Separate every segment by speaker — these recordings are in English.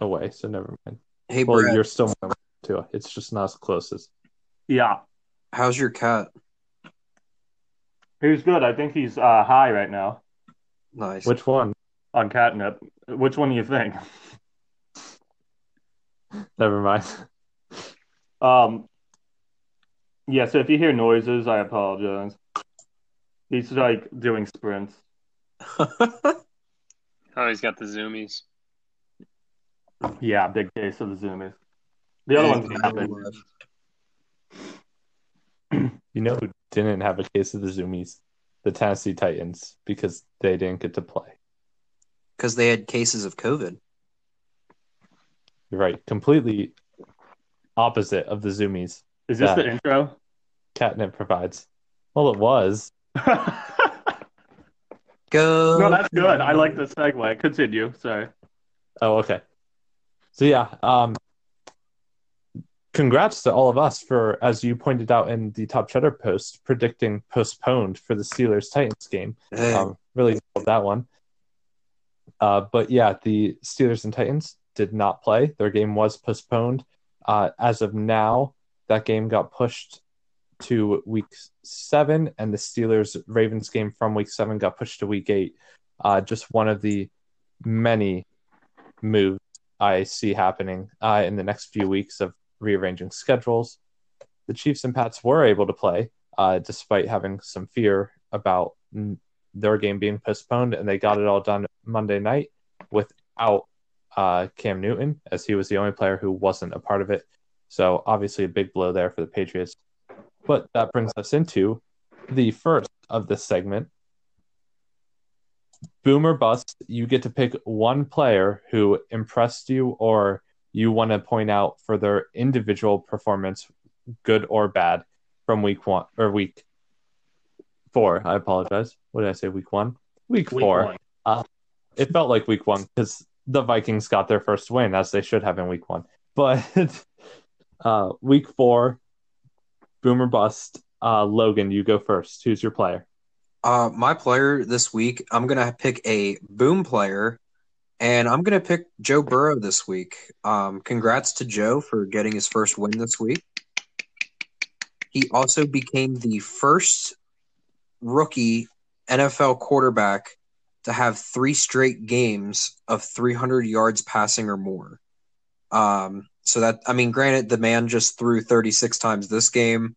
Speaker 1: away, so never mind.
Speaker 2: Hey,
Speaker 1: Well,
Speaker 2: Brett,
Speaker 1: you're still too. It's just not as close as.
Speaker 3: Yeah,
Speaker 2: how's your cat?
Speaker 3: he's good. I think he's uh, high right now
Speaker 2: Nice.
Speaker 1: Which one?
Speaker 3: on catnip. Which one do you think?
Speaker 1: Never mind.
Speaker 3: Um, yeah. So if you hear noises, I apologize. He's like doing sprints.
Speaker 4: Oh, he's got the zoomies.
Speaker 3: Yeah, big case of the zoomies. The other one's napping.
Speaker 1: You know who didn't have a case of the Zoomies? The Tennessee Titans, because they didn't get to play.
Speaker 2: Because they had cases of COVID.
Speaker 1: You're right. Completely opposite of the Zoomies
Speaker 3: Is this the intro?
Speaker 1: Catnip provides. Well, it was.
Speaker 2: Go.
Speaker 3: No, that's good. I like the segue. Continue. Sorry.
Speaker 1: Oh, okay. So yeah, um congrats to all of us for as you pointed out in the top cheddar post predicting postponed for the Steelers Titans game. Um really nailed that one. Uh but yeah, the Steelers and Titans did not play. Their game was postponed. Uh as of now, that game got pushed to week 7 and the Steelers Ravens game from week 7 got pushed to week 8. Uh just one of the many moves I see happening uh, in the next few weeks of rearranging schedules. The Chiefs and Pats were able to play uh, despite having some fear about their game being postponed, and they got it all done Monday night without uh, Cam Newton, as he was the only player who wasn't a part of it. So, obviously, a big blow there for the Patriots. But that brings us into the first of this segment boom or bust, you get to pick one player who impressed you or you want to point out for their individual performance, good or bad, from week one or week four. I apologize. What did I say? Week one? Week,
Speaker 3: Week
Speaker 1: four.
Speaker 3: one.
Speaker 1: It felt like week one because the Vikings got their first win, as they should have in week one. But uh, week four, boomer bust. Uh, Logan, you go first. Who's your player?
Speaker 2: Uh, my player this week, I'm gonna pick a boom player, and I'm gonna pick Joe Burrow this week. Um, congrats to Joe for getting his first win this week. He also became the first rookie NFL quarterback to have three straight games of 300 yards passing or more. Um, so that I mean, granted, the man just threw 36 times this game.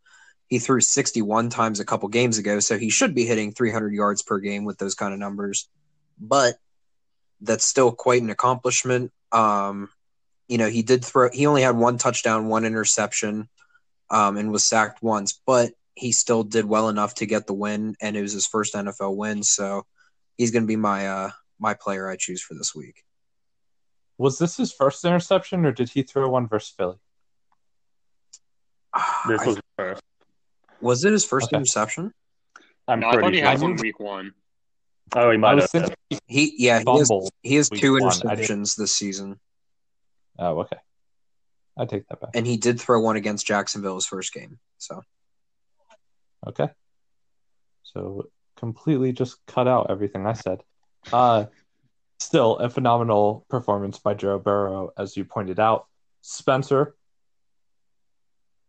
Speaker 2: He threw 61 times a couple games ago, so he should be hitting 300 yards per game with those kind of numbers. But that's still quite an accomplishment. Um, you know, he did throw. He only had one touchdown, one interception, um, and was sacked once, but he still did well enough to get the win, and it was his first NFL win. So he's going to be my uh, my player I choose for this week.
Speaker 1: Was this his first interception, or did he throw one versus Philly?
Speaker 3: This
Speaker 2: I-
Speaker 3: was first.
Speaker 2: Was it his first
Speaker 1: Okay.
Speaker 2: interception?
Speaker 3: I'm
Speaker 4: No, I thought
Speaker 3: pretty
Speaker 4: he
Speaker 3: sure.
Speaker 4: had one week one.
Speaker 3: Oh, he might have.
Speaker 1: thinking he
Speaker 2: He yeah he has, he has two
Speaker 1: one. I didn't-
Speaker 2: interceptions this season,
Speaker 1: Oh, okay. I take that back.
Speaker 2: and he did throw one against Jacksonville his first game. So
Speaker 1: Okay. So completely just cut out everything I said. Uh still a phenomenal performance by Joe Burrow, as you pointed out. Spencer,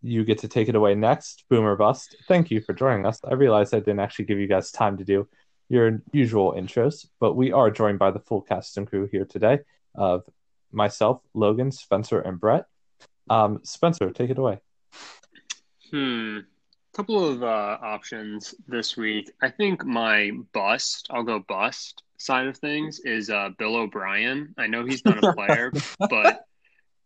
Speaker 1: you get to take it away next. Boomer Bust. Thank you for joining us. I realize I didn't actually give you guys time to do your usual intros, but we are joined by the full cast and crew here today of myself, Logan, Spencer, and Brett. Um, Spencer, take it away.
Speaker 4: Hmm. Couple of uh, options this week. I think my bust, I'll go bust side of things, is uh, Bill O'Brien. I know he's not a player, but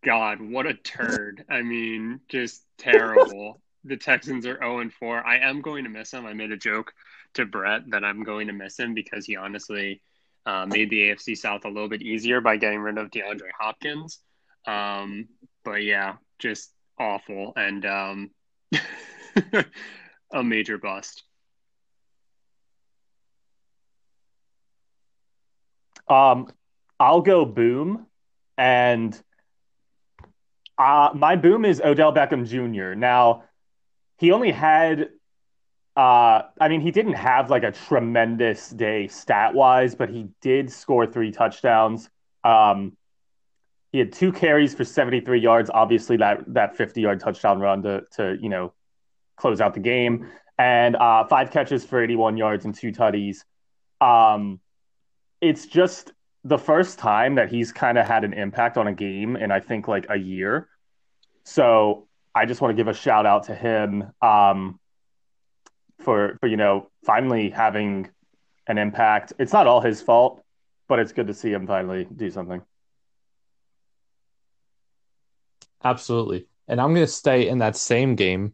Speaker 4: God, what a turd. I mean, just terrible. The Texans are 0 and 4. I am going to miss him. I made a joke to Brett that I'm going to miss him because he honestly uh, made the AFC South a little bit easier by getting rid of DeAndre Hopkins. Um, but yeah, just awful and um, a major bust.
Speaker 3: Um, I'll go boom, and uh, my boom is Odell Beckham Jr. Now, he only had, uh, I mean, he didn't have like a tremendous day stat wise, but he did score three touchdowns. Um, He had two carries for 73 yards. Obviously, that that 50 yard touchdown run to to you know close out the game, and uh, five catches for 81 yards and two tutties. Um, it's just the first time that he's kind of had an impact on a game in I think like a year. So I just want to give a shout out to him um, for for you know finally having an impact. It's not all his fault, but it's good to see him finally do something.
Speaker 1: Absolutely. And I'm going to stay in that same game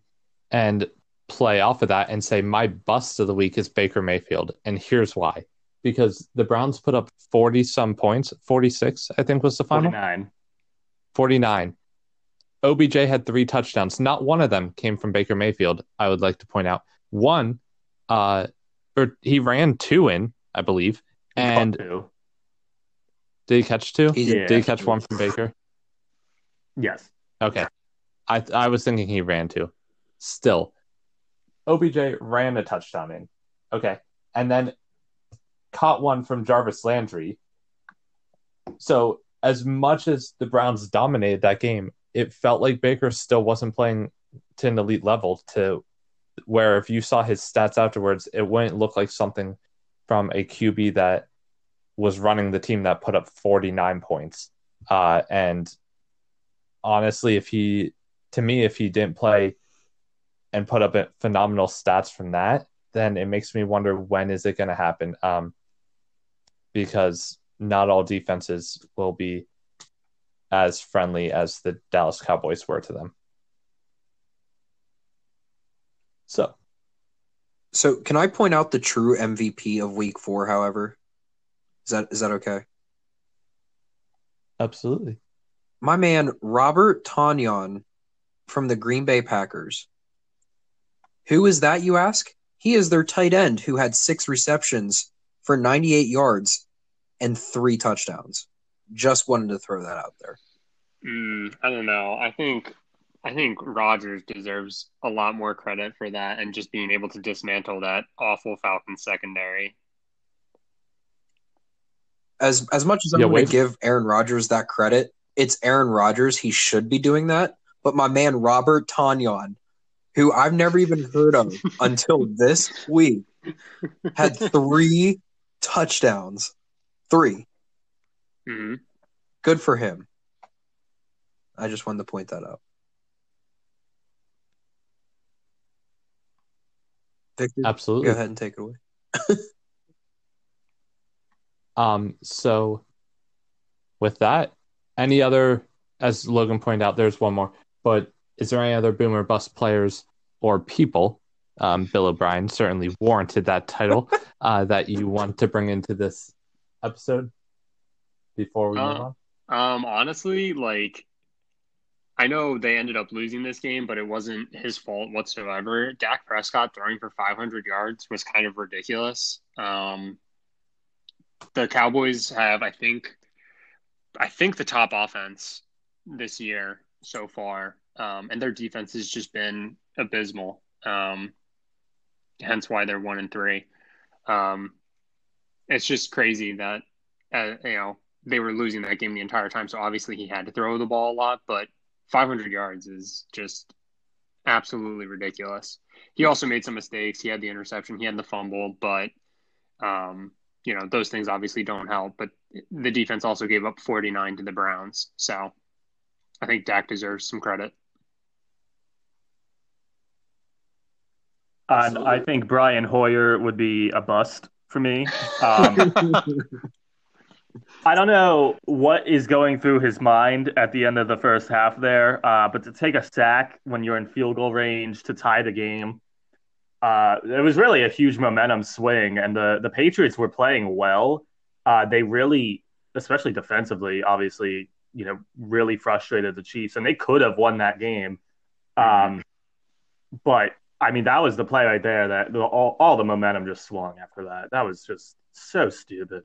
Speaker 1: and play off of that and say my bust of the week is Baker Mayfield. And here's why. Because the Browns put up 40 some points, 46, I think was the final.
Speaker 3: 49.
Speaker 1: 49. OBJ had three touchdowns. Not one of them came from Baker Mayfield, I would like to point out. One, uh, or he ran two in, I believe.
Speaker 3: He
Speaker 1: And
Speaker 3: two.
Speaker 1: did he catch two?
Speaker 2: He
Speaker 3: did.
Speaker 1: Did he catch one from Baker?
Speaker 3: Yes.
Speaker 1: Okay. I I was thinking he ran two. Still, OBJ ran a touchdown in. Okay. And then caught one from Jarvis Landry. So, as much as the Browns dominated that game, it felt like Baker still wasn't playing to an elite level to where if you saw his stats afterwards, it wouldn't look like something from a QB that was running the team that put up 49 points. Uh, and honestly, if he, to me, if he didn't play and put up phenomenal stats from that, then it makes me wonder when is it going to happen? Um, because not all defenses will be as friendly as the Dallas Cowboys were to them. So,
Speaker 2: So can I point out the true MVP of week four, however? Is that is that okay?
Speaker 1: absolutely.
Speaker 2: My man Robert Tonyan from the Green Bay Packers. Who is that, you ask? He is their tight end who had six receptions for 98 yards and three touchdowns. Just wanted to throw that out there.
Speaker 4: Mm, I don't know. I think I think Rodgers deserves a lot more credit for that and just being able to dismantle that awful Falcons secondary.
Speaker 2: As as much as I'm
Speaker 1: Yeah,
Speaker 2: going to give Aaron Rodgers that credit, it's Aaron Rodgers. He should be doing that. But my man Robert Tonyan, who I've never even heard of until this week, had three touchdowns. Three.
Speaker 4: hmm
Speaker 2: Good for him. I just wanted to point that out. Victor,
Speaker 1: Absolutely.
Speaker 2: go ahead and take it away.
Speaker 1: Um, so with that, any other, as Logan pointed out, there's one more, but is there any other boomer bust players or people? Um, Bill O'Brien certainly warranted that title uh, that you want to bring into this episode before we move
Speaker 4: Uh,
Speaker 1: on.
Speaker 4: Um, honestly, like I know they ended up losing this game, but it wasn't his fault whatsoever. Dak Prescott throwing for 500 yards was kind of ridiculous. Um, the Cowboys have, I think, I think the top offense this year so far, um, and their defense has just been abysmal. Um, hence why they're one and three. Um, it's just crazy that uh, you know they were losing that game the entire time. So obviously he had to throw the ball a lot, but 500 yards is just absolutely ridiculous. He also made some mistakes. He had the interception, he had the fumble, but um, you know those things obviously don't help. But the defense also gave up 49 to the Browns, so I think Dak deserves some credit.
Speaker 3: And I think Brian Hoyer would be a bust for me. Um, I don't know what is going through his mind at the end of the first half there, uh, but to take a sack when you're in field goal range to tie the game, uh, it was really a huge momentum swing, and the the Patriots were playing well. Uh, they really, especially defensively, obviously, you know, really frustrated the Chiefs, and they could have won that game. Um, but I mean, that was the play right there that the, all all the momentum just swung after that. That was just so stupid.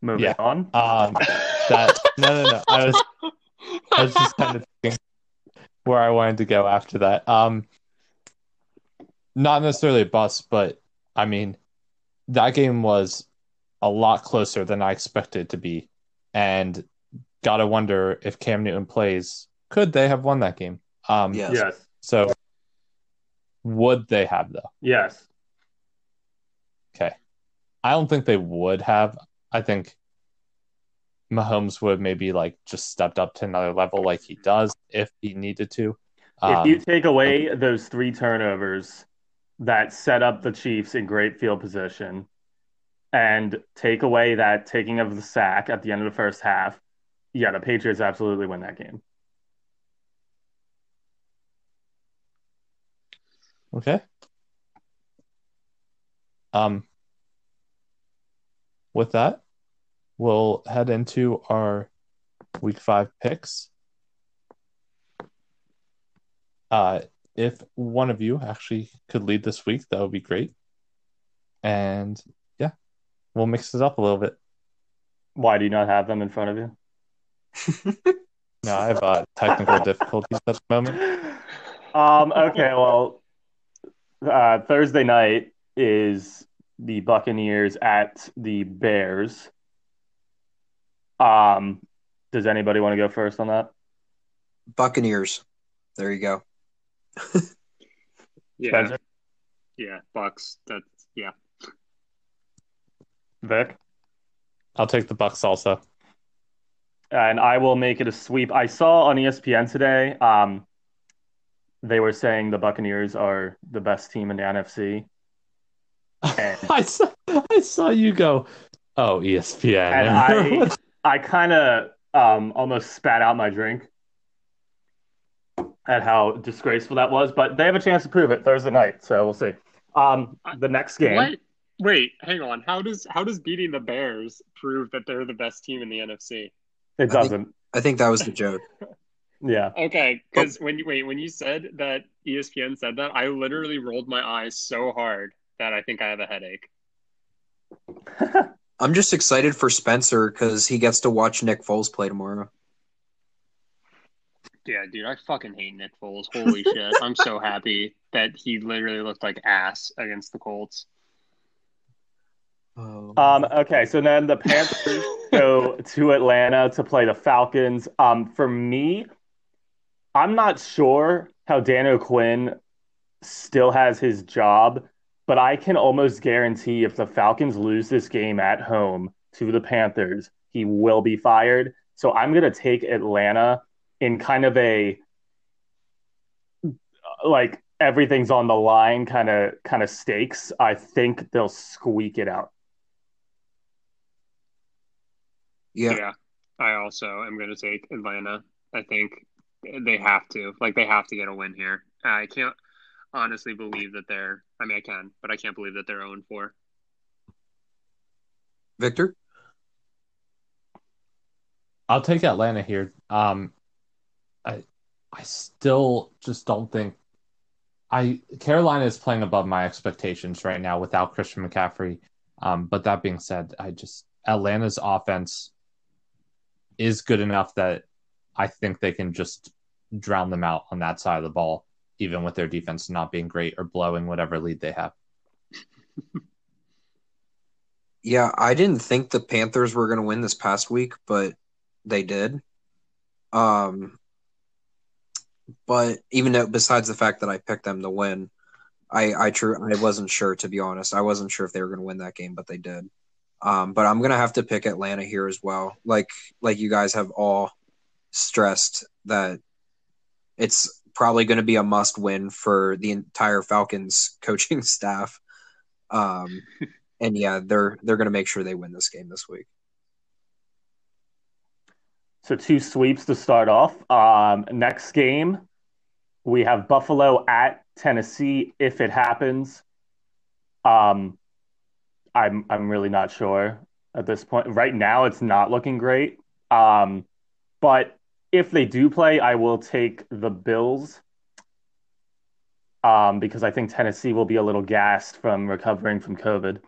Speaker 3: Moving
Speaker 1: Yeah.
Speaker 3: on.
Speaker 1: Um, that no, no, no. I was, I was just kind of thinking where I wanted to go after that. Um, not necessarily a bust, but I mean, that game was a lot closer than I expected it to be. And gotta wonder if Cam Newton plays, could they have won that game? Um,
Speaker 2: Yes.
Speaker 3: Yes.
Speaker 1: So would they have though?
Speaker 3: Yes.
Speaker 1: Okay. I don't think they would have. I think Mahomes would maybe like just stepped up to another level like he does if he needed to.
Speaker 3: if
Speaker 1: Um,
Speaker 3: you take away those three turnovers that set up the Chiefs in great field position and take away that taking of the sack at the end of the first half, yeah, the Patriots absolutely win that game.
Speaker 1: Okay. Um, with that, we'll head into our week five picks. Uh, if one of you actually could lead this week, that would be great. And we'll mix it up a little bit.
Speaker 3: Why do you not have them in front of you?
Speaker 1: no, I have uh, technical difficulties at the moment.
Speaker 3: Um, okay, well, uh, Thursday night is the Buccaneers at the Bears. Um, does anybody want to go first on that?
Speaker 2: Buccaneers. There you go.
Speaker 4: Yeah,
Speaker 3: Spencer?
Speaker 4: yeah, Bucs. That's yeah.
Speaker 3: Vic?
Speaker 1: I'll take the Bucs also.
Speaker 3: and I will make it a sweep. I saw on ESPN today, um, they were saying the Buccaneers are the best team in the NFC. And-
Speaker 1: I saw I saw you go. Oh, ESPN.
Speaker 3: And I, I kind of um, almost spat out my drink at how disgraceful that was, but they have a chance to prove it Thursday night, so we'll see. Um, the next game,
Speaker 4: What? Wait, hang on. How does how does beating the Bears prove that they're the best team in the NFC?
Speaker 3: it doesn't.
Speaker 2: I think that was the joke.
Speaker 3: Yeah.
Speaker 4: Okay, because when you wait when you said that ESPN said that, I literally rolled my eyes so hard that I think I have a headache.
Speaker 2: I'm just excited for Spencer because he gets to watch Nick Foles play tomorrow.
Speaker 4: Yeah, dude, I fucking hate Nick Foles. Holy shit. I'm so happy that he literally looked like ass against the Colts.
Speaker 3: Um, okay, so then the Panthers go to Atlanta to play the Falcons. Um, for me, I'm not sure how Dan O'Quinn still has his job, but I can almost guarantee if the Falcons lose this game at home to the Panthers, he will be fired. So I'm going to take Atlanta in kind of a like everything's on the line kind of kind of stakes. I think they'll squeak it out.
Speaker 2: Yeah. Yeah.
Speaker 4: I also am going to take Atlanta. I think they have to. Like, they have to get a win here. I can't honestly believe that they're, I mean, I can, but I can't believe that they're 0 4.
Speaker 2: Victor?
Speaker 1: I'll take Atlanta here. Um, I I still just don't think I Carolina is playing above my expectations right now without Christian McCaffrey. Um, but that being said, I just Atlanta's offense is good enough that I think they can just drown them out on that side of the ball, even with their defense not being great or blowing whatever lead they have.
Speaker 2: Yeah, I didn't think the Panthers were going to win this past week, but they did. Um, but even though, besides the fact that I picked them to win, I I true I wasn't sure to be honest. I wasn't sure if they were going to win that game, but they did. Um, but I'm gonna have to pick Atlanta here as well. Like like you guys have all stressed that it's probably going to be a must win for the entire Falcons coaching staff. Um, and yeah, they're they're going to make sure they win this game this week.
Speaker 3: So two sweeps to start off. Um, next game, we have Buffalo at Tennessee. If it happens, um, I'm I'm really not sure at this point. Right now, it's not looking great. Um, but if they do play, I will take the Bills. Um, because I think Tennessee will be a little gassed from recovering from COVID.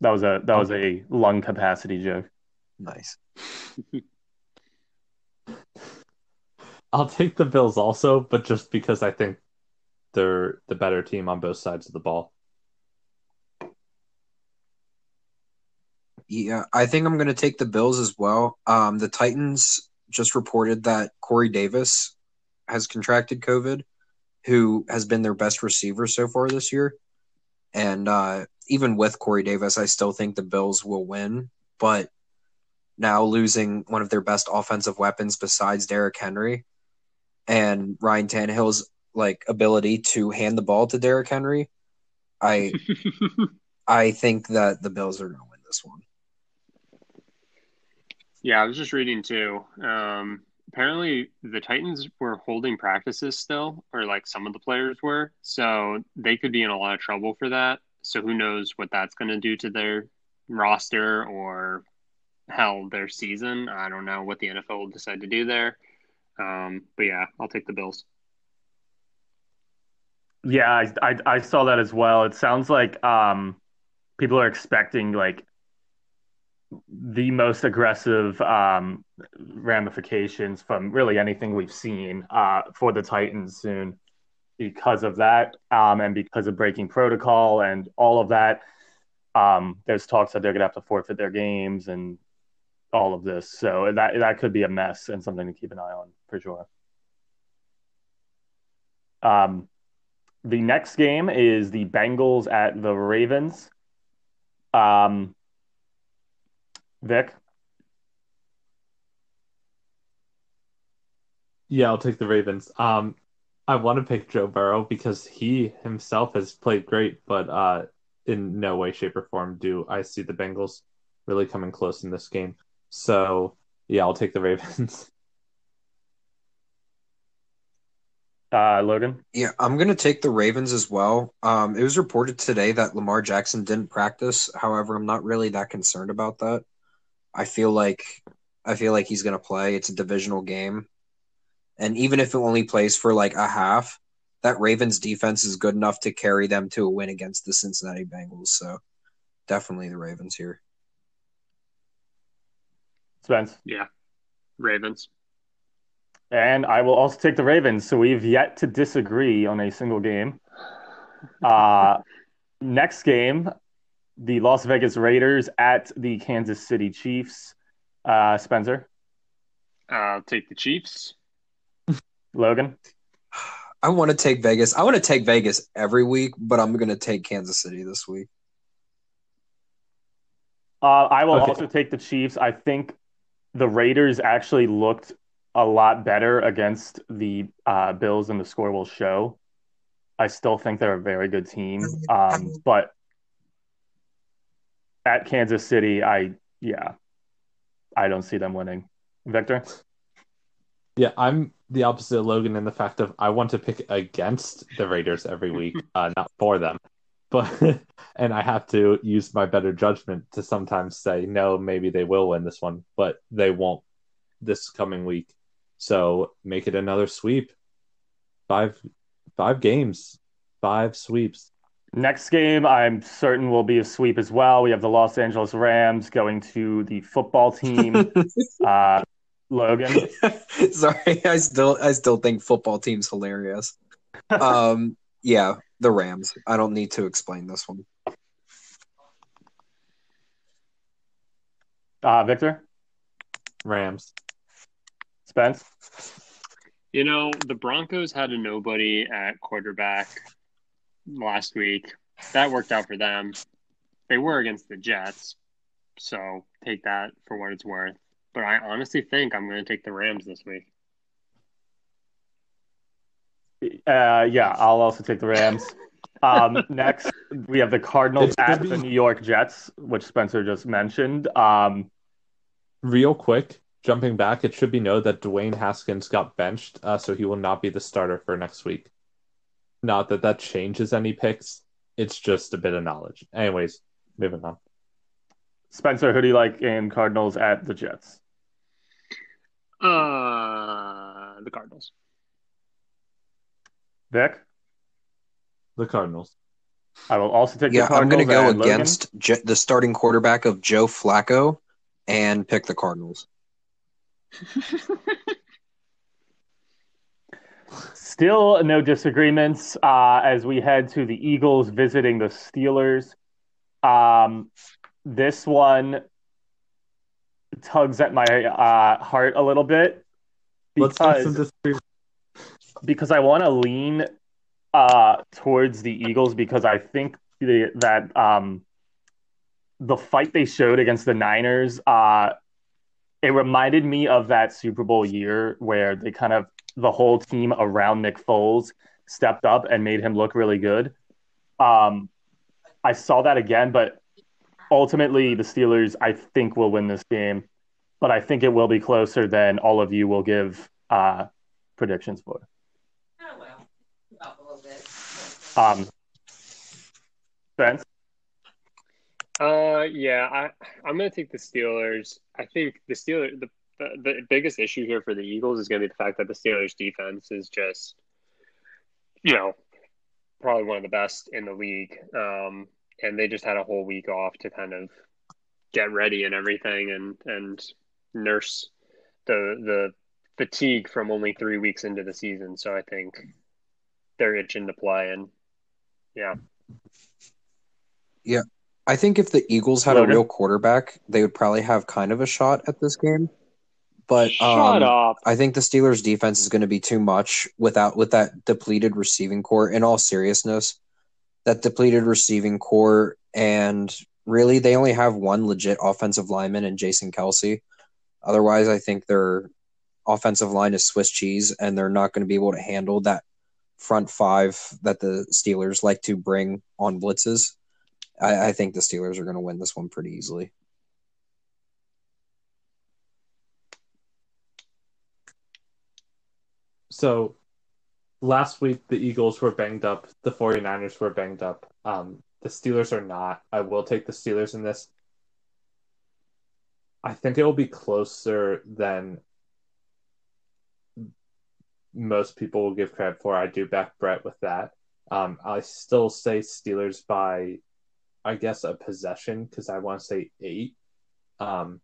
Speaker 3: That was a that was a lung capacity joke.
Speaker 2: Nice.
Speaker 1: I'll take the Bills also, but just because I think they're the better team on both sides of the ball.
Speaker 2: Yeah, I think I'm going to take the Bills as well. Um, the Titans just reported that Corey Davis has contracted COVID, who has been their best receiver so far this year. And uh, even with Corey Davis, I still think the Bills will win. But now losing one of their best offensive weapons besides Derrick Henry and Ryan Tannehill's like ability to hand the ball to Derrick Henry, I I think that the Bills are going to win this one.
Speaker 4: Yeah, I was just reading too. Um, apparently, the Titans were holding practices still, or like some of the players were, so they could be in a lot of trouble for that. So who knows what that's going to do to their roster or hell their season? I don't know what the NFL will decide to do there. Um, but yeah, I'll take the Bills.
Speaker 3: Yeah, I, I, I saw that as well. It sounds like um, people are expecting like the most aggressive um, ramifications from really anything we've seen uh, for the Titans soon because of that um, and because of breaking protocol and all of that. Um, there's talks that they're going to have to forfeit their games and all of this. So that that could be a mess and something to keep an eye on for sure. Um, the next game is the Bengals at the Ravens. Um, Vic?
Speaker 1: Yeah, I'll take the Ravens. Um, I want to pick Joe Burrow because he himself has played great, but uh, in no way, shape, or form do I see the Bengals really coming close in this game. So, yeah, I'll take the Ravens.
Speaker 3: Uh, Logan?
Speaker 2: Yeah, I'm going to take the Ravens as well. Um, it was reported today that Lamar Jackson didn't practice. However, I'm not really that concerned about that. I feel like I feel like he's going to play. It's a divisional game. And even if it only plays for like a half, that Ravens defense is good enough to carry them to a win against the Cincinnati Bengals. So definitely the Ravens here.
Speaker 3: Spence.
Speaker 4: Yeah, Ravens.
Speaker 3: And I will also take the Ravens. So we've yet to disagree on a single game. Uh, next game, the Las Vegas Raiders at the Kansas City Chiefs. Uh, Spencer.
Speaker 4: I'll take the Chiefs.
Speaker 3: Logan.
Speaker 2: I want to take Vegas. I want to take Vegas every week, but I'm going to take Kansas City this week.
Speaker 3: Uh, I will
Speaker 1: Okay.
Speaker 3: also take the Chiefs. I think the Raiders actually looked a lot better against the uh, Bills, and the score will show. I still think they're a very good team, um, but at Kansas City, I yeah, I don't see them winning. Victor,
Speaker 1: Yeah, I'm the opposite of Logan in the fact of I want to pick against the Raiders every week, uh, not for them. But and I have to use my better judgment to sometimes say no, maybe they will win this one, but they won't this coming week. So make it another sweep. Five five games, five sweeps.
Speaker 3: Next game I'm certain will be a sweep as well. We have the Los Angeles Rams going to the football team. uh, Logan,
Speaker 2: Sorry, I still I still think football team's hilarious. Um, yeah, the Rams. I don't need to explain this one.
Speaker 3: uh, Victor,
Speaker 1: Rams.
Speaker 3: Spence.
Speaker 4: You know, the Broncos had a nobody at quarterback last week. That worked out for them. They were against the Jets, so take that for what it's worth. But I honestly think I'm going to take the Rams this week.
Speaker 3: Uh, yeah, I'll also take the Rams. Um, next, we have the Cardinals at
Speaker 1: be-
Speaker 3: the New York Jets, which Spencer just mentioned. Um,
Speaker 1: Real quick, jumping back, it should be noted that Dwayne Haskins got benched, uh, so he will not be the starter for next week. Not that that changes any picks. It's just a bit of knowledge. Anyways, moving on.
Speaker 3: Spencer, who do you like in Cardinals at the Jets?
Speaker 4: Uh, the Cardinals.
Speaker 3: Vic?
Speaker 1: The Cardinals.
Speaker 3: I will also take
Speaker 2: Yeah,
Speaker 3: the
Speaker 2: I'm going to go against J- the starting quarterback of Joe Flacco and pick the Cardinals.
Speaker 3: Still no disagreements uh, as we head to the Eagles visiting the Steelers. Um, this one tugs at my uh, heart a little bit
Speaker 1: Let's make some
Speaker 3: because because I want to lean uh, towards the Eagles because I think the, that um, the fight they showed against the Niners, uh, it reminded me of that Super Bowl year where they kind of the whole team around Nick Foles stepped up and made him look really good. Um, I saw that again, but ultimately the Steelers, I think, will win this game. But I think it will be closer than all of you will give uh, predictions for.
Speaker 5: Oh, well, a little bit.
Speaker 3: Um, Spence,
Speaker 4: Uh, yeah, I I'm gonna take the Steelers. I think the Steelers the the, the biggest issue here for the Eagles is gonna be the fact that the Steelers defense is just, you know, probably one of the best in the league. Um, and they just had a whole week off to kind of get ready and everything and and nurse the the fatigue from only three weeks into the season. So I think they're itching to play and yeah. Yeah.
Speaker 2: I think if the Eagles had
Speaker 3: Logan?
Speaker 2: a real quarterback, they would probably have kind of a shot at this game. But
Speaker 4: Shut
Speaker 2: um,
Speaker 4: up.
Speaker 2: I think the Steelers defense is going to be too much without with that depleted receiving corps. In all seriousness, that depleted receiving corps, and really they only have one legit offensive lineman and Jason Kelce. Otherwise, I think their offensive line is Swiss cheese, and they're not going to be able to handle that front five that the Steelers like to bring on blitzes. I, I think the Steelers are going to win this one pretty easily.
Speaker 1: So last week the Eagles were banged up, the 49ers were banged up. Um, the Steelers are not. I will take the Steelers in this. I think it will be closer than most people will give credit for. I do back Brett with that. Um, I still say Steelers by, I guess, a possession because I want to say eight. Um,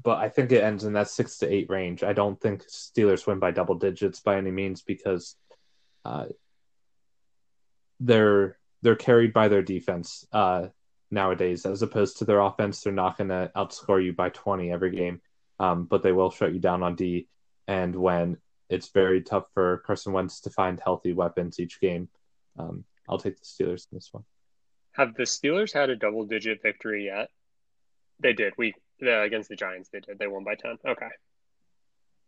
Speaker 1: but I think it ends in that six to eight range. I don't think Steelers win by double digits by any means because uh, they're they're carried by their defense uh, nowadays, as opposed to their offense. They're not going to outscore you by twenty every game, um, but they will shut you down on D. And when it's very tough for Carson Wentz to find healthy weapons each game, um, I'll take the Steelers in this one.
Speaker 4: Have the Steelers had a double digit victory yet? They did. We uh, against the Giants, they did. They won by ten. Okay,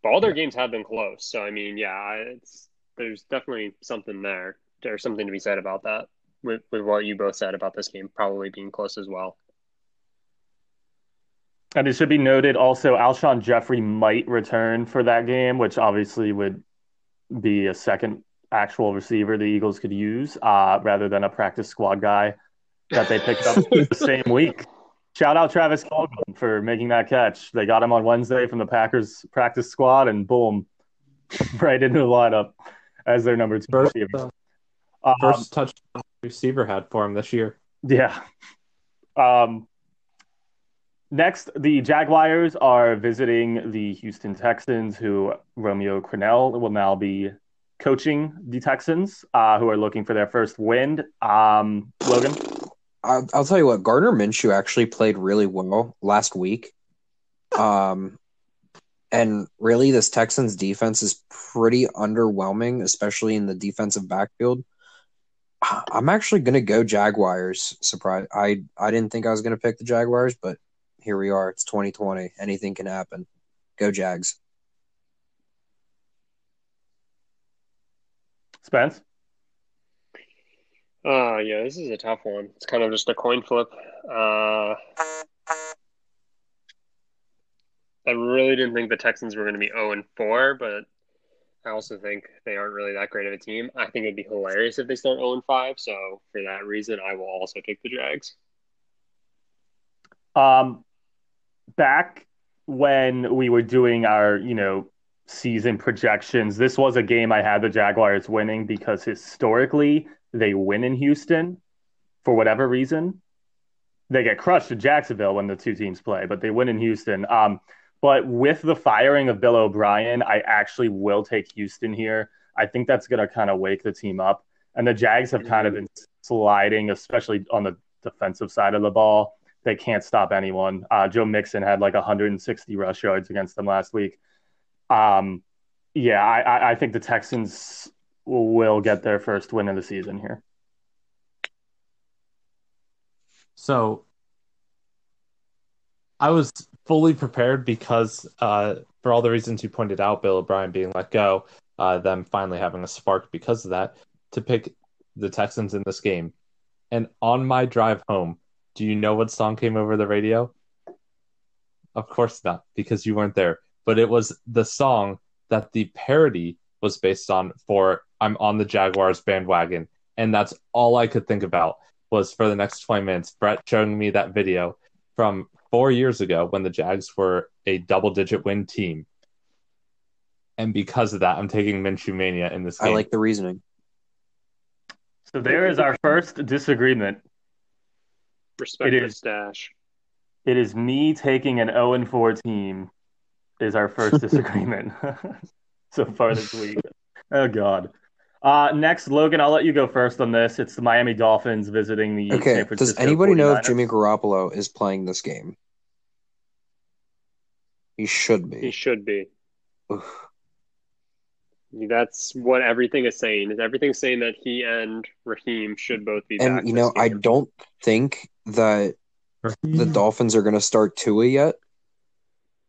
Speaker 4: but all their games have been close. So I mean, yeah, it's there's definitely something there. There's something to be said about that. With with what you both said about this game probably being close as well.
Speaker 3: and it should be noted also Alshon Jeffery might return for that game, which obviously would be a second actual receiver the Eagles could use uh, rather than a practice squad guy that they picked up the same week. Shout out Travis Fulgham for making that catch. They got him on Wednesday from the Packers practice squad, and boom, right into the lineup as their number two
Speaker 1: First,
Speaker 3: receiver.
Speaker 1: uh,
Speaker 3: Um,
Speaker 1: first touchdown receiver had for him this year.
Speaker 3: Yeah. Um, next, the Jaguars are visiting the Houston Texans, who Romeo Crennel will now be coaching the Texans, uh, who are looking for their first win. Um, Logan,
Speaker 2: I'll, I'll tell you what, Gardner Minshew actually played really well last week. Um, and really, this Texans defense is pretty underwhelming, especially in the defensive backfield. I'm actually going to go Jaguars. Surprise! I I didn't think I was going to pick the Jaguars, but here we are. It's 2020. Anything can happen. Go Jags.
Speaker 3: Spence.
Speaker 4: Uh yeah, this is a tough one. It's kind of just a coin flip. Uh, I really didn't think the Texans were going to be 0 and 4, but I also think they aren't really that great of a team. I think it'd be hilarious if they start 0 and 5. So for that reason, I will also take the Jags.
Speaker 3: Um, back when we were doing our, you know, season projections, this was a game I had the Jaguars winning because historically they win in Houston for whatever reason. They get crushed in Jacksonville when the two teams play, but they win in Houston. Um, But with the firing of Bill O'Brien, I actually will take Houston here. I think that's going to kind of wake the team up. And the Jags have kind of been sliding, especially on the defensive side of the ball. They can't stop anyone. Uh, Joe Mixon had like 160 rush yards against them last week. Um, yeah, I, I think the Texans will get their first win of the season here.
Speaker 1: So I was fully prepared because uh, for all the reasons you pointed out, Bill O'Brien being let go, uh, them finally having a spark because of that, to pick the Texans in this game. And on my drive home, do you know what song came over the radio? Of course not, because you weren't there. But it was the song that the parody was based on for I'm on the Jaguars bandwagon. And that's all I could think about was for the next 20 minutes, Brett showing me that video from four years ago when the Jags were a double digit win team. And because of that, I'm taking Minshew Mania in this game.
Speaker 2: I like the reasoning.
Speaker 3: So there is our first disagreement.
Speaker 4: Respect
Speaker 3: It
Speaker 4: the stash.
Speaker 3: It is me taking an 0 and 4 team is our first disagreement so far this week. Oh God. Uh, next, Logan, I'll let you go first on this. It's the Miami Dolphins visiting the
Speaker 2: Okay.
Speaker 3: San Francisco
Speaker 2: Does anybody know if Jimmy Garoppolo is playing this game? He should be.
Speaker 4: He should be.
Speaker 2: Ugh.
Speaker 4: That's what everything is saying. Is everything saying that he and Raheem should both be back?
Speaker 2: And you
Speaker 4: this
Speaker 2: know, I don't think that the Dolphins are going to start Tua yet.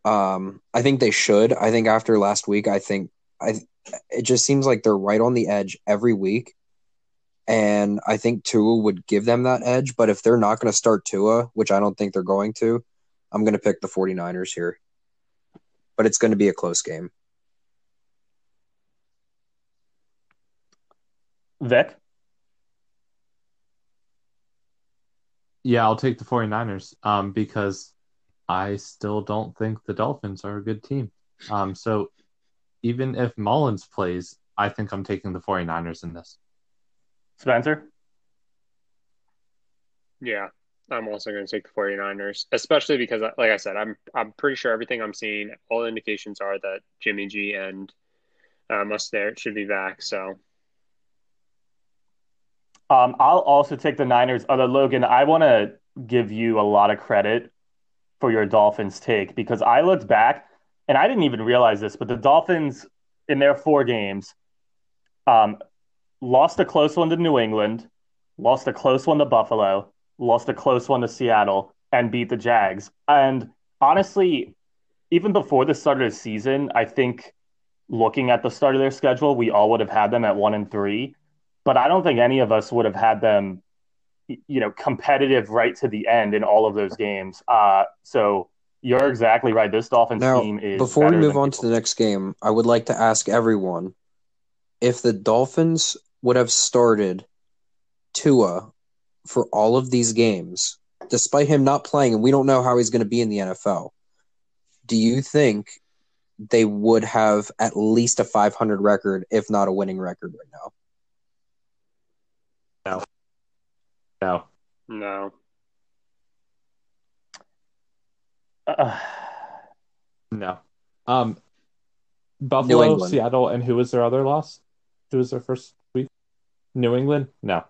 Speaker 2: Um, I think they should. I think after last week, I think I it just seems like they're right on the edge every week, and I think Tua would give them that edge. But if they're not going to start Tua, which I don't think they're going to, I'm going to pick the 49ers here. But it's going to be a close game.
Speaker 3: Vic?
Speaker 1: Yeah, I'll take the 49ers um, because I still don't think the Dolphins are a good team. Um, so even if Mullens plays, I think I'm taking the 49ers in this.
Speaker 3: Spencer?
Speaker 4: Yeah, I'm also going to take the 49ers, especially because, like I said, I'm I'm pretty sure everything I'm seeing, all indications are that Jimmy G and uh, Mostert should be back. So
Speaker 3: Um, I'll also take the Niners. Although Logan, I want to give you a lot of credit for your Dolphins take because I looked back and I didn't even realize this, but the Dolphins in their four games um, lost a close one to New England, lost a close one to Buffalo, lost a close one to Seattle, and beat the Jags. And honestly, even before the start of the season, I think looking at the start of their schedule, we all would have had them at one and three but I don't think any of us would have had them, you know, competitive right to the end in all of those games. Uh, so you're exactly right. This Dolphins
Speaker 2: Now,
Speaker 3: team is
Speaker 2: Before we move
Speaker 3: than
Speaker 2: on to the next game, I would like to ask everyone if the Dolphins would have started Tua for all of these games, despite him not playing, and we don't know how he's going to be in the NFL. Do you think they would have at least a 500 record, if not a winning record right now?
Speaker 1: No.
Speaker 4: No.
Speaker 3: no, Uh,
Speaker 1: No. Um, Buffalo. Seattle, and who was their other loss? Who was their first week? New England? No.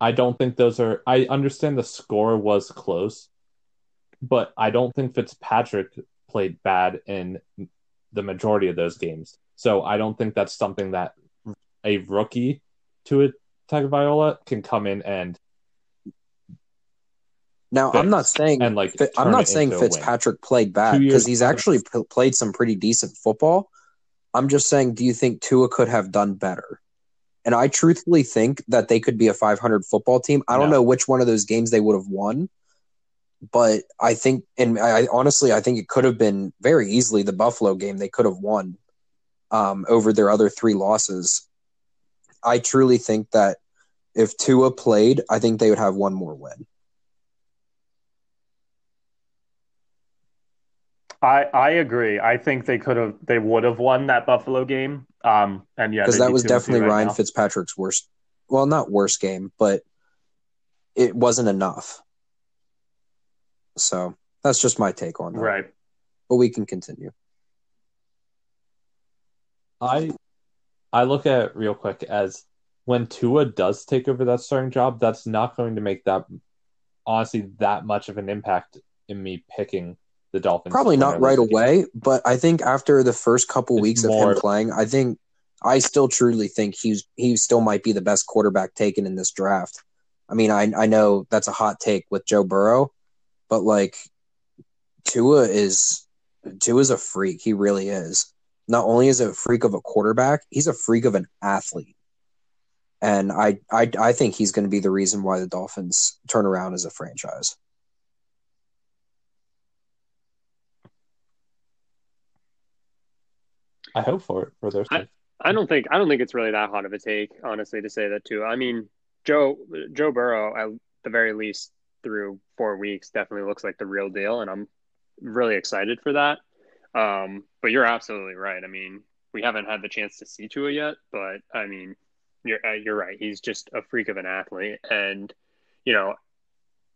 Speaker 1: I don't think those are. I understand the score was close, but I don't think Fitzpatrick played bad in the majority of those games. So I don't think that's something that a rookie Tua Tagovailoa can come in and
Speaker 2: Now, I'm not saying
Speaker 1: and like.
Speaker 2: I'm not saying
Speaker 1: into a win.
Speaker 2: Fitzpatrick played bad because he's actually p- played some pretty decent football. I'm just saying, do you think Tua could have done better? And I truthfully think that they could be a 500 football team. I don't
Speaker 1: No.
Speaker 2: know which one of those games they would have won, but I think, and I I- honestly, I think it could have been very easily the Buffalo game. They could have won um, over their other three losses. I truly think that if Tua played, I think they would have one more win.
Speaker 3: I I agree. I think they could have, they would have won that Buffalo game. Um, and yeah,
Speaker 2: because that was
Speaker 3: two and two
Speaker 2: definitely
Speaker 3: right
Speaker 2: Ryan
Speaker 3: now.
Speaker 2: Fitzpatrick's worst. Well, not worst game, but it wasn't enough. So that's just my take on that.
Speaker 3: Right.
Speaker 2: but we can continue.
Speaker 1: I I look at it real quick as when Tua does take over that starting job, that's not going to make that honestly that much of an impact in me picking the Dolphins.
Speaker 2: Probably not right away, but I think after the first couple
Speaker 1: It's
Speaker 2: weeks of him playing, I think I still truly think he's he still might be the best quarterback taken in this draft. I mean, I I know that's a hot take with Joe Burrow, but like Tua is Tua's a freak. He really is. Not only is a freak of a quarterback, he's a freak of an athlete. And I I I think he's going to be the reason why the Dolphins turn around as a franchise.
Speaker 1: I hope for it for their
Speaker 4: I-
Speaker 1: sake.
Speaker 4: I don't think I don't think it's really that hot of a take, honestly, to say that too. I mean, Joe Joe Burrow, at the very least, through four weeks, definitely looks like the real deal, and I'm really excited for that. Um, but you're absolutely right. I mean, we haven't had the chance to see Tua yet, but I mean, you're uh, you're right. He's just a freak of an athlete, and you know,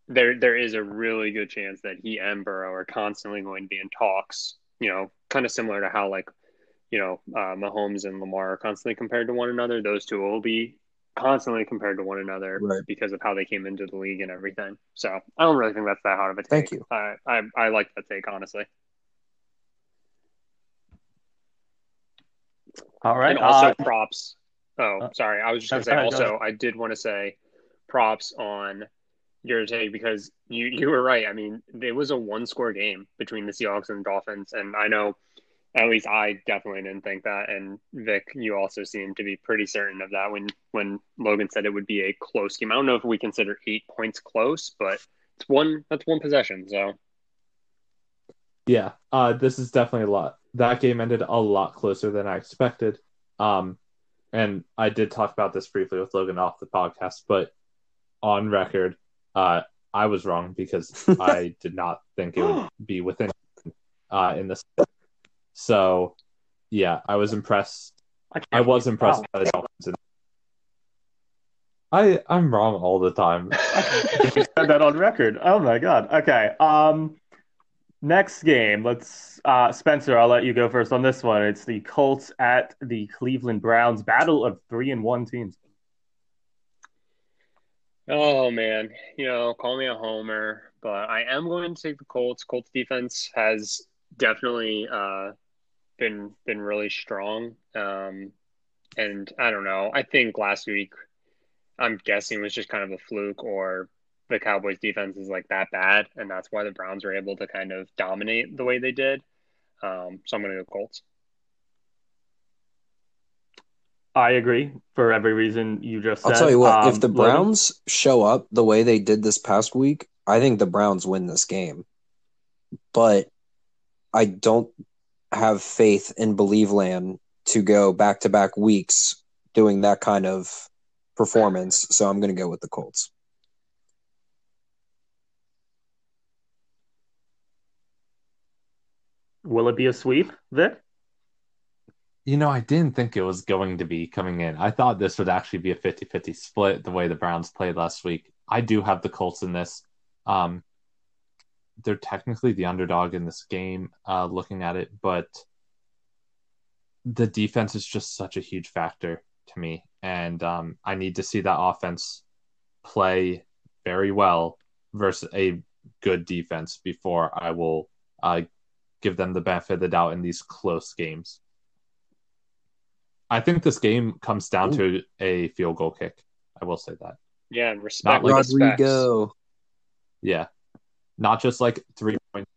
Speaker 4: there there is a really good chance that he and Burrow are constantly going to be in talks. You know, kind of similar to how like you know, uh, Mahomes and Lamar are constantly compared to one another. Those two will be constantly compared to one another
Speaker 2: Right.
Speaker 4: because of how they came into the league and everything. So I don't really think that's that hard of a take.
Speaker 2: Thank you.
Speaker 4: I I, I like that take honestly.
Speaker 3: All right.
Speaker 4: and also
Speaker 3: uh,
Speaker 4: props. Oh,
Speaker 3: uh,
Speaker 4: sorry. I was just gonna say.
Speaker 3: go
Speaker 4: Also, I did want to say props on your take because you you were right. I mean, it was a one score game between the Seahawks and the Dolphins, and I know at least I definitely didn't think that. And Vic, you also seemed to be pretty certain of that when when Logan said it would be a close game. I don't know if we consider eight points close, but it's one that's one possession. So
Speaker 1: Yeah, uh, this is definitely a lot. That game ended a lot closer than I expected. Um, and I did talk about this briefly with Logan off the podcast, but on record, uh, I was wrong because I did not think it would be within uh, in this. So, yeah, I was impressed.
Speaker 3: I,
Speaker 1: I was impressed
Speaker 3: wow.
Speaker 1: by the Dolphins. I I'm wrong all the time.
Speaker 3: You said that on record. Oh my god. Okay. Um, next game. Let's uh, Spencer. I'll let you go first on this one. It's the Colts at the Cleveland Browns. Battle of three and one teams.
Speaker 4: Oh man, you know, call me a homer, but I am going to take the Colts. Colts defense has definitely uh, been been really strong, um, and I don't know. I think last week, I'm guessing was just kind of a fluke, or the Cowboys defense is like that bad, and that's why the Browns were able to kind of dominate the way they did. Um, so I'm going to go Colts.
Speaker 3: I agree for every reason you just said.
Speaker 2: I'll tell you what,
Speaker 3: Um,
Speaker 2: if the
Speaker 3: Logan?
Speaker 2: Browns show up the way they did this past week, I think the Browns win this game. But I don't have faith in Believe Land to go back to back weeks doing that kind of performance. So I'm going to go with the Colts.
Speaker 3: will it be a sweep, Vic?
Speaker 1: You know, I didn't think it was going to be coming in. I thought this would actually be a 50 50 split the way the Browns played last week. I do have the Colts in this. Um, they're technically the underdog in this game, uh, looking at it, but the defense is just such a huge factor to me. And um, I need to see that offense play very well versus a good defense before I will uh, give them the benefit of the doubt in these close games. I think this game comes down to a field goal kick. I will say that.
Speaker 4: Yeah, and respect.
Speaker 1: Not like
Speaker 4: respects.
Speaker 2: Rodrigo.
Speaker 1: Yeah. Not just like three points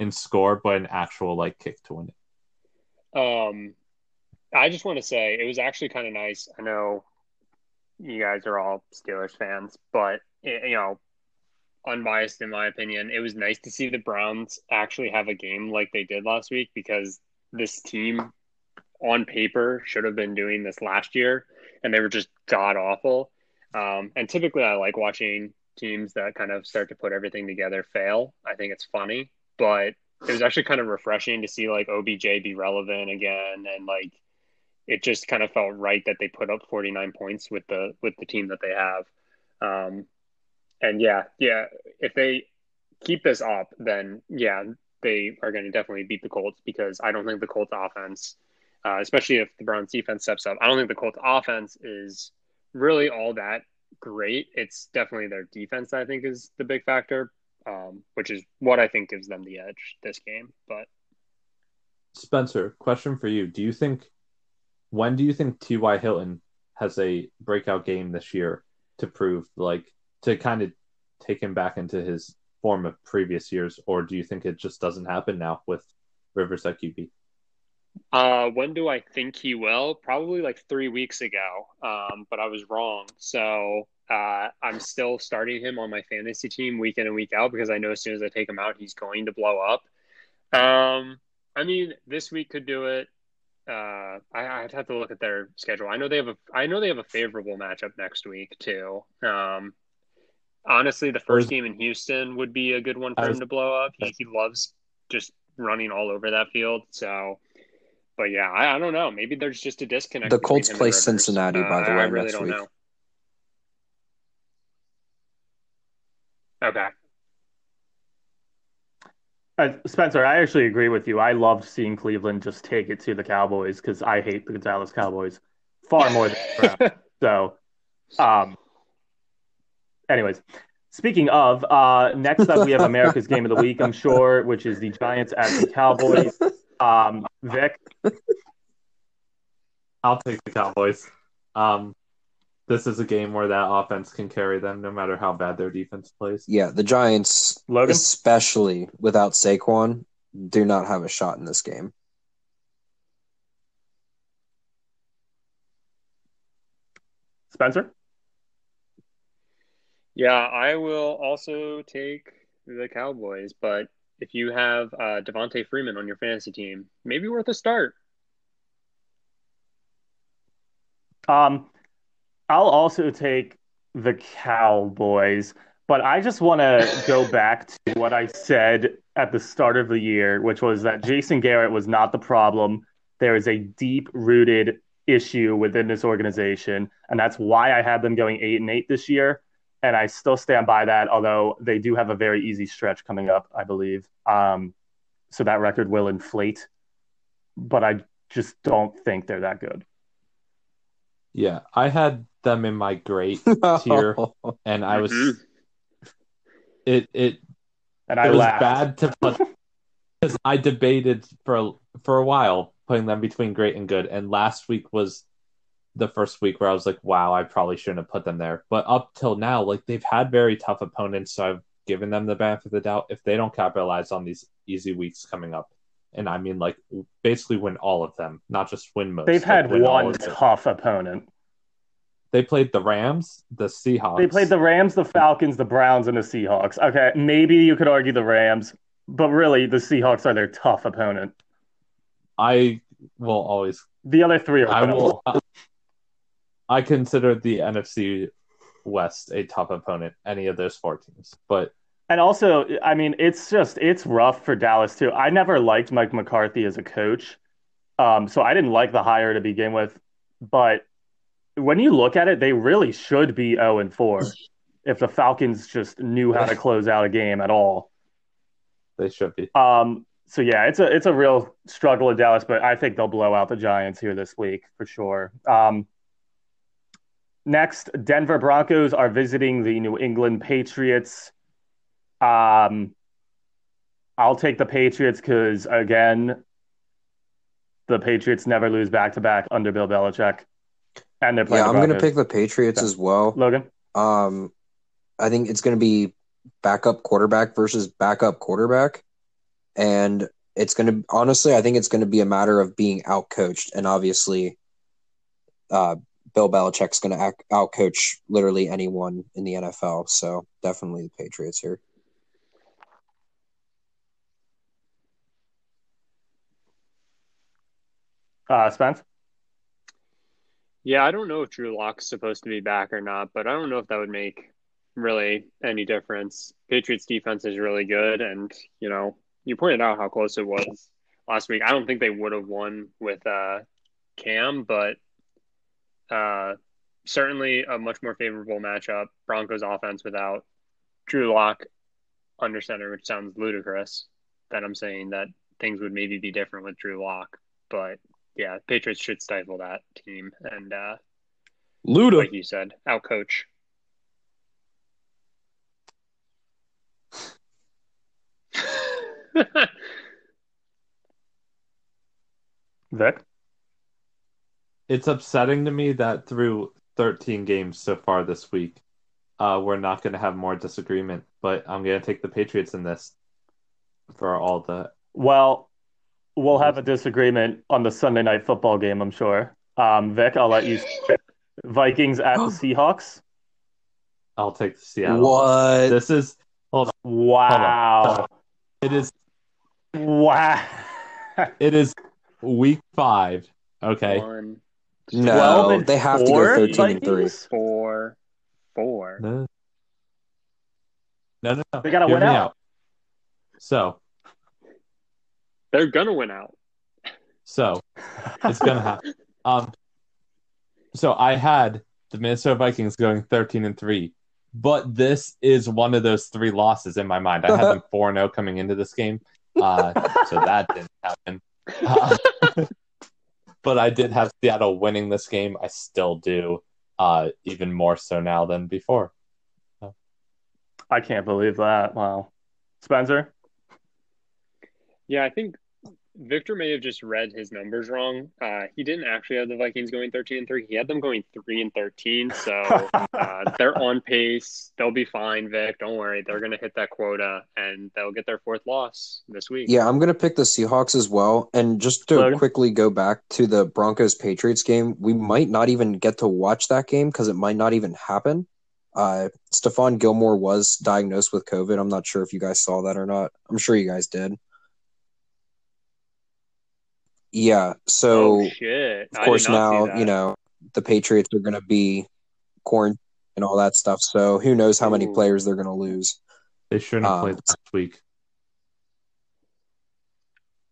Speaker 1: in score, but an actual like kick to win it.
Speaker 4: Um, I just want to say it was actually kind of nice. I know you guys are all Steelers fans, but eh, you know, unbiased in my opinion, it was nice to see the Browns actually have a game like they did last week because this team on paper should have been doing this last year and they were just god awful. Um, and typically I like watching teams that kind of start to put everything together fail. I think it's funny, but it was actually kind of refreshing to see like OBJ be relevant again and like it just kind of felt right that they put up 49 points with the with the team that they have. Um and yeah, yeah, if they keep this up then yeah, they are going to definitely beat the Colts because I don't think the Colts offense, uh, especially if the Browns defense steps up, I don't think the Colts offense is really all that great. It's definitely their defense I think is the big factor, um, which is what I think gives them the edge this game. But
Speaker 1: Spencer, question for you: Do you think when do you think T.Y. Hilton has a breakout game this year to prove like to kind of take him back into his form of previous years, or do you think it just doesn't happen now with Rivers at QB?
Speaker 4: Uh, when do I think he will? Probably like three weeks ago. Um, but I was wrong. So uh, I'm still starting him on my fantasy team week in and week out because I know as soon as I take him out, he's going to blow up. Um, I mean, this week could do it. Uh, I, would have to look at their schedule. I know they have a. I know they have a favorable matchup next week too. Um, honestly, the first game in Houston would be a good one for him to blow up. He, he loves just running all over that field. So, but yeah, I, I don't know. Maybe there's just a disconnect.
Speaker 2: The Colts play Cincinnati,
Speaker 4: uh,
Speaker 2: by the way,
Speaker 4: I really
Speaker 2: next
Speaker 4: don't
Speaker 2: week.
Speaker 4: know. Okay.
Speaker 3: Uh, Spencer, I actually agree with you. I loved seeing Cleveland just take it to the Cowboys because I hate the Dallas Cowboys far more than the Browns. so, um, anyways, speaking of, uh, next up we have America's Game of the Week, I'm sure, which is the Giants at the Cowboys. Um, Vic,
Speaker 1: I'll take the Cowboys. Um, this is a game where that offense can carry them no matter how bad their defense plays.
Speaker 2: Yeah, the Giants,
Speaker 3: Logan,
Speaker 2: especially without Saquon, do not have a shot in this game.
Speaker 3: Spencer.
Speaker 4: Yeah, I will also take the Cowboys, but if you have uh, Devonta Freeman on your fantasy team, maybe worth a start.
Speaker 3: Um, I'll also take the Cowboys, but I just want to go back to what I said at the start of the year, which was that Jason Garrett was not the problem. There is a deep rooted issue within this organization, and that's why I had them going eight and eight this year. And I still stand by that, although they do have a very easy stretch coming up, I believe. Um, so that record will inflate, but I just don't think they're that good.
Speaker 1: Yeah, I had them in my great tier, and I was
Speaker 4: Mhm.
Speaker 1: it it
Speaker 3: And I
Speaker 1: it was
Speaker 3: laughed.
Speaker 1: bad to put because I debated for a, for a while putting them between great and good, and last week was the first week where I was like, wow, I probably shouldn't have put them there. But up till now, like they've had very tough opponents, so I've given them the benefit of the doubt. If they don't capitalize on these easy weeks coming up, and I mean like basically win all of them, not just win most.
Speaker 3: They've had one tough opponent.
Speaker 1: They played the Rams, the Seahawks.
Speaker 3: They played the Rams, the Falcons, the Browns, and the Seahawks. Okay, maybe you could argue the Rams, but really the Seahawks are their tough opponent.
Speaker 1: I will always.
Speaker 3: The other three are
Speaker 1: I will. I consider the NFC West a top opponent. Any of those four teams, but
Speaker 3: And also, I mean, it's just it's rough for Dallas too. I never liked Mike McCarthy as a coach, um, so I didn't like the hire to begin with. But when you look at it, they really should be zero and four if the Falcons just knew how to close out a game at all.
Speaker 1: they should be.
Speaker 3: Um, so yeah, it's a it's a real struggle in Dallas, but I think they'll blow out the Giants here this week for sure. Um, next, Denver Broncos are visiting the New England Patriots. Um, I'll take the Patriots because again, the Patriots never lose back to back under Bill Belichick, and they're playing.
Speaker 2: Yeah,
Speaker 3: the
Speaker 2: I'm going to pick the Patriots
Speaker 3: Yeah.
Speaker 2: as well.
Speaker 3: Logan.
Speaker 2: Um, I think it's going to be backup quarterback versus backup quarterback, and it's going to honestly, I think it's going to be a matter of being outcoached, and obviously, uh, Bill Belichick's going to out outcoach literally anyone in the NFL. So definitely the Patriots here.
Speaker 3: Uh, Spence.
Speaker 4: Yeah, I don't know if Drew Lock's supposed to be back or not, but I don't know if that would make really any difference. Patriots defense is really good, and you know, you pointed out how close it was last week. I don't think they would have won with uh, Cam, but uh, certainly a much more favorable matchup. Broncos offense without Drew Lock under center, which sounds ludicrous, that I'm saying that things would maybe be different with Drew Lock. But yeah, Patriots should stifle that team and, uh,
Speaker 2: Luda.
Speaker 4: like you said, outcoach.
Speaker 3: Vic?
Speaker 1: It's upsetting to me that through 13 games so far this week, uh, we're not going to have more disagreement. But I'm going to take the Patriots in this for all the.
Speaker 3: Well, we'll have a disagreement on the Sunday night football game, I'm sure. Um, Vic, I'll let you. Vikings at the Seahawks.
Speaker 1: I'll take the Seattle.
Speaker 2: What?
Speaker 1: This is hold on.
Speaker 3: Wow.
Speaker 1: It is
Speaker 3: Wow.
Speaker 1: it is week five. Okay.
Speaker 4: One,
Speaker 2: No, they have to go
Speaker 3: four
Speaker 2: 13 and 3.
Speaker 4: Four, four.
Speaker 1: No. No, no, no.
Speaker 3: They gotta
Speaker 1: Hear
Speaker 3: win
Speaker 1: me
Speaker 3: out.
Speaker 1: So,
Speaker 4: They're gonna win out.
Speaker 1: so it's gonna happen. Um, so I had the Minnesota Vikings going thirteen and three, but this is one of those three losses in my mind. I had them four zero coming into this game, uh, so that didn't happen. Uh, but I did have Seattle winning this game. I still do, uh, even more so now than before.
Speaker 3: I can't believe that. Wow. Spencer?
Speaker 4: Yeah, I think Victor may have just read his numbers wrong. Uh, he didn't actually have the Vikings going 13 and 3. He had them going 3 and 13. So uh, they're on pace. They'll be fine, Vic. Don't worry. They're going to hit that quota and they'll get their fourth loss this week.
Speaker 2: Yeah, I'm going to pick the Seahawks as well. And just to
Speaker 3: Logan?
Speaker 2: quickly go back to the Broncos Patriots game, we might not even get to watch that game because it might not even happen. Uh, Stephon Gilmore was diagnosed with COVID. I'm not sure if you guys saw that or not. I'm sure you guys did. Yeah, so
Speaker 4: oh, shit.
Speaker 2: of course now you know the Patriots are going to be quarantined and all that stuff. So who knows how many players they're going to lose?
Speaker 1: They shouldn't have
Speaker 2: Um,
Speaker 1: played last week.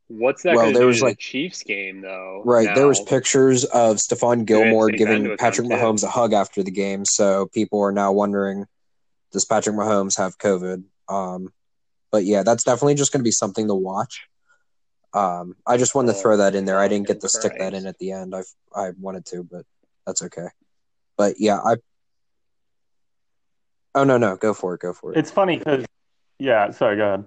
Speaker 4: What's that
Speaker 2: Well, there was, like-
Speaker 4: the Chiefs game, though?
Speaker 2: Right. There was pictures of Stephon Gilmore
Speaker 4: take that into
Speaker 2: giving
Speaker 4: account,
Speaker 2: Patrick
Speaker 4: too.
Speaker 2: Mahomes a hug after the game. So people are now wondering, does Patrick Mahomes have COVID? Um, but yeah, that's definitely just going to be something to watch. Um, I just wanted to throw that in there. I didn't get to stick that in at the end. I I wanted to, but that's okay. But yeah, I. Oh no no, go for it, go for it.
Speaker 3: It's funny because, yeah, sorry, go ahead.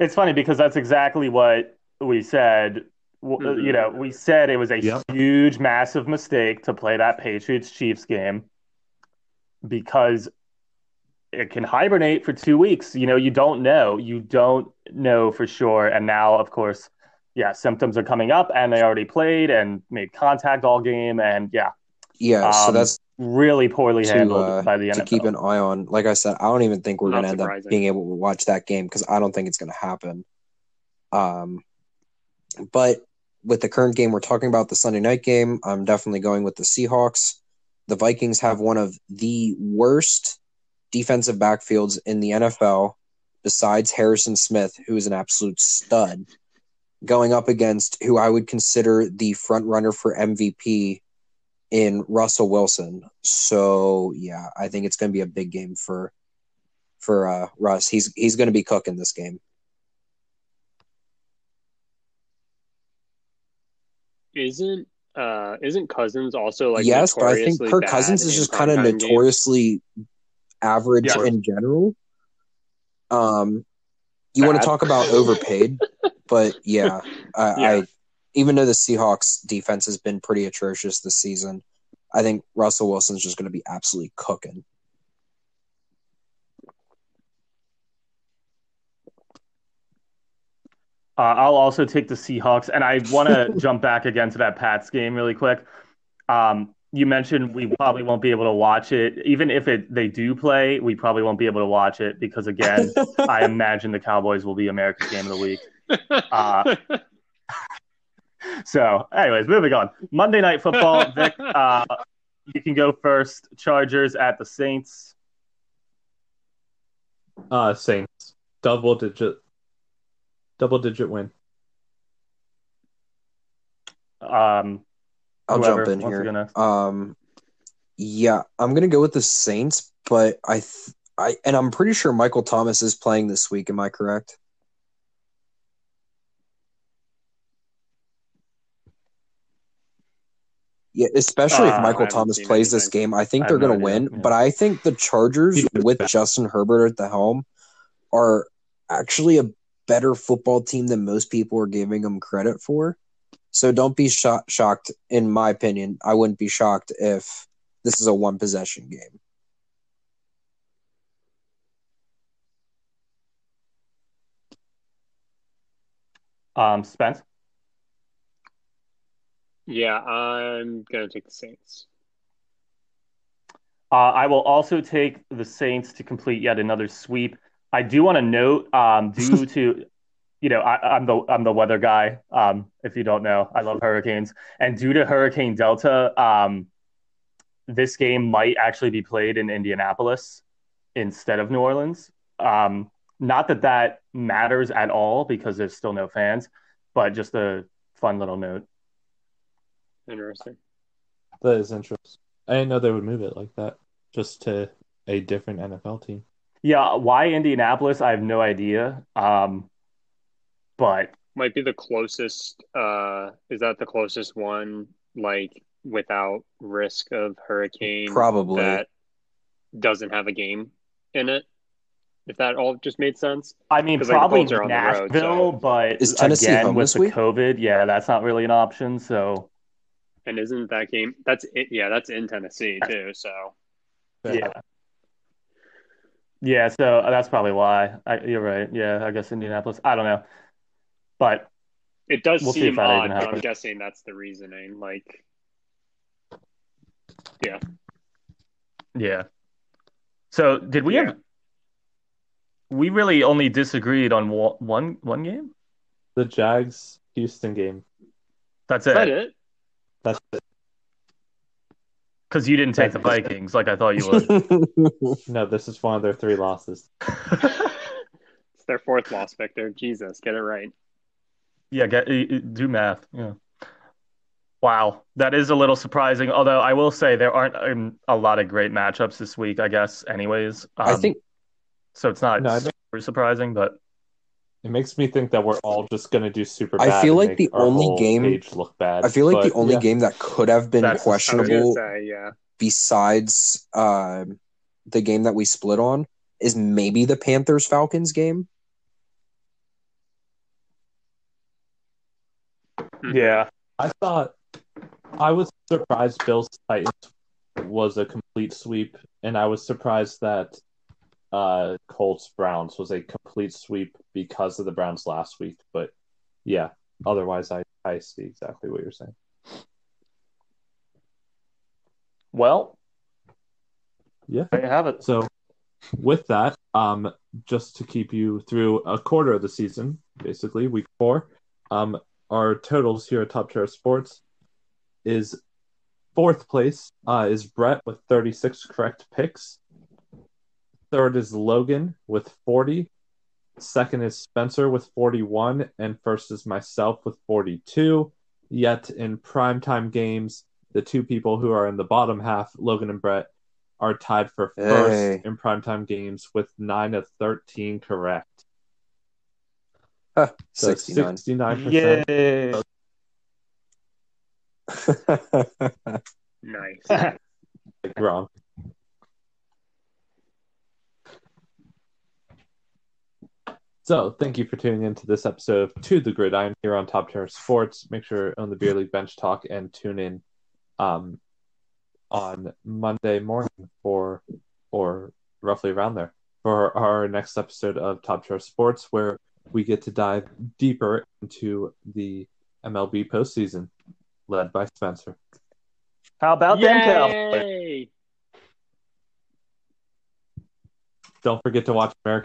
Speaker 3: It's funny because that's exactly what we said.
Speaker 4: Mhm.
Speaker 3: You know, we said it was a
Speaker 1: Yep.
Speaker 3: huge, massive mistake to play that Patriots Chiefs game because it can hibernate for two weeks. You know, you don't know. You don't know for sure. And now, of course, yeah, symptoms are coming up and they already played and made contact all game. And yeah,
Speaker 2: yeah, so
Speaker 3: um,
Speaker 2: that's
Speaker 3: really poorly
Speaker 2: to,
Speaker 3: handled
Speaker 2: uh,
Speaker 3: by the
Speaker 2: to
Speaker 3: NFL.
Speaker 2: keep an eye on. Like I said, I don't even think we're going to end up being able to watch that game because I don't think it's going to happen. Um, but with the current game we're talking about, the Sunday night game, I'm definitely going with the Seahawks. The Vikings have one of the worst defensive backfields in the NFL, besides Harrison Smith, who is an absolute stud, going up against who I would consider the front runner for MVP in Russell Wilson. So yeah, I think it's going to be a big game for for uh, Russ. He's he's going to be cooking this game.
Speaker 4: Isn't uh isn't Cousins also like
Speaker 2: yes, but I think Kirk Cousins is just kind of
Speaker 4: notoriously games?
Speaker 2: Average
Speaker 3: Yeah.
Speaker 2: in general. Um, you want to talk about overpaid, but yeah, I,
Speaker 4: Yeah.
Speaker 2: I even though the Seahawks defense has been pretty atrocious this season, I think Russell Wilson's just going to be absolutely cooking.
Speaker 3: Uh, I'll also take the Seahawks, and I want to jump back again to that Pats game really quick. Um, you mentioned we probably won't be able to watch it, even if it they do play. We probably won't be able to watch it because, again, I imagine the Cowboys will be America's game of the week. Uh, So, anyways, moving on. Monday Night Football. Vic, uh, you can go first. Chargers at the Saints.
Speaker 1: Uh, Saints double digit, double digit win.
Speaker 3: Um,
Speaker 2: I'll
Speaker 3: Whoever
Speaker 2: jump in here. Um, yeah, I'm gonna go with the Saints, but I th- I and I'm pretty sure Michael Thomas is playing this week. Am I correct? Yeah, especially
Speaker 3: Uh,
Speaker 2: if Michael Thomas
Speaker 4: seen
Speaker 2: plays this game, I think
Speaker 3: I
Speaker 2: they're going to
Speaker 3: idea,
Speaker 2: win.
Speaker 3: yeah.
Speaker 2: But I think the Chargers with
Speaker 1: bad.
Speaker 2: Justin Herbert at the helm are actually a better football team than most people are giving them credit for. So don't be sho- shocked. In my opinion, I wouldn't be shocked if this is a one possession game.
Speaker 3: Um, Spence.
Speaker 4: Yeah, I'm gonna take the Saints.
Speaker 3: Uh, I will also take the Saints to complete yet another sweep. I do want to note, um, due to, you know, I, I'm the I'm the weather guy. Um, if you don't know, I love hurricanes, and due to Hurricane Delta, um, this game might actually be played in Indianapolis instead of New Orleans. Um, not that that matters at all because there's still no fans, but just a fun little note.
Speaker 4: Interesting.
Speaker 1: That is interesting. I didn't know they would move it like that, just to a different NFL team.
Speaker 3: Yeah, why Indianapolis? I have no idea. Um, but
Speaker 4: Might be the closest. Uh, is that the closest one? Like without risk of hurricane,
Speaker 2: Probably.
Speaker 4: that doesn't have a game in it. If that all just made sense.
Speaker 3: I mean,
Speaker 4: the
Speaker 3: probably
Speaker 4: Colts are on the road,
Speaker 3: Nashville,
Speaker 4: so-
Speaker 3: but
Speaker 2: Is Tennessee
Speaker 3: again,
Speaker 2: home
Speaker 3: with
Speaker 2: this
Speaker 3: the
Speaker 2: week?
Speaker 3: COVID, yeah, that's not really an option. So,
Speaker 4: And isn't that game? That's it. Yeah, that's in Tennessee too. So
Speaker 3: yeah. Yeah, so that's probably why. I, you're right. Yeah, I guess Indianapolis. I don't know. But
Speaker 4: it does
Speaker 3: We'll
Speaker 4: seem
Speaker 3: if
Speaker 4: odd, but I'm guessing that's the reasoning. Like, yeah,
Speaker 3: yeah. So, did we
Speaker 4: Yeah.
Speaker 3: have we really only disagreed on one one game?
Speaker 1: The Jags Houston game.
Speaker 3: That's
Speaker 4: is that
Speaker 3: it.
Speaker 4: it?
Speaker 1: That's it.
Speaker 3: Cuz you didn't take the Vikings like I thought you would.
Speaker 1: No, this is one of their three losses.
Speaker 4: It's their fourth loss, Victor. Jesus, get it right.
Speaker 3: Yeah, get y- y- do math. Yeah. Wow, that is a little surprising. Although I will say there aren't um, a lot of great matchups this week. I guess, anyways.
Speaker 2: I
Speaker 3: Um,
Speaker 2: think
Speaker 3: so. It's not
Speaker 1: No,
Speaker 3: super surprising, but
Speaker 1: It makes me think that we're all just gonna do super
Speaker 2: I
Speaker 1: bad.
Speaker 2: feel like the only game-
Speaker 1: look bad.
Speaker 2: I feel like the only
Speaker 1: yeah.
Speaker 2: game that could have been
Speaker 3: That's-
Speaker 4: I was gonna
Speaker 2: questionable
Speaker 4: say, yeah.
Speaker 2: besides uh, the game that we split on is maybe the Panthers Falcons game.
Speaker 3: yeah,
Speaker 1: I thought I was surprised Bills Titans was a complete sweep, and I was surprised that uh, Colts Browns was a complete sweep because of the Browns last week. But yeah, otherwise, I I see exactly what you're saying.
Speaker 3: Well,
Speaker 1: Yeah.
Speaker 3: there you have it.
Speaker 1: So, with that, um, just to keep you through a quarter of the season, basically week four, um, our totals here at Top Tier Sports is fourth place uh, is Brett with 36 correct picks. Third is Logan with 40. Second is Spencer with 41, and first is myself with 42. Yet in primetime games, the two people who are in the bottom half, Logan and Brett, are tied for first
Speaker 2: Hey.
Speaker 1: in primetime games with 9 of 13 correct.
Speaker 2: Huh,
Speaker 1: So
Speaker 2: 69.
Speaker 1: 69%.
Speaker 3: Yay!
Speaker 4: Nice.
Speaker 1: Gronk. So, thank you for tuning in to this episode of To the Gridiron here on Top Tier Sports. Make sure on the Beer League Bench Talk and tune in um, on Monday morning for, or roughly around there, for our next episode of Top Tier Sports, where we get to dive deeper into the MLB postseason, led by Spencer.
Speaker 3: How about them Cowboys?
Speaker 4: Yay!
Speaker 1: Don't forget to watch American.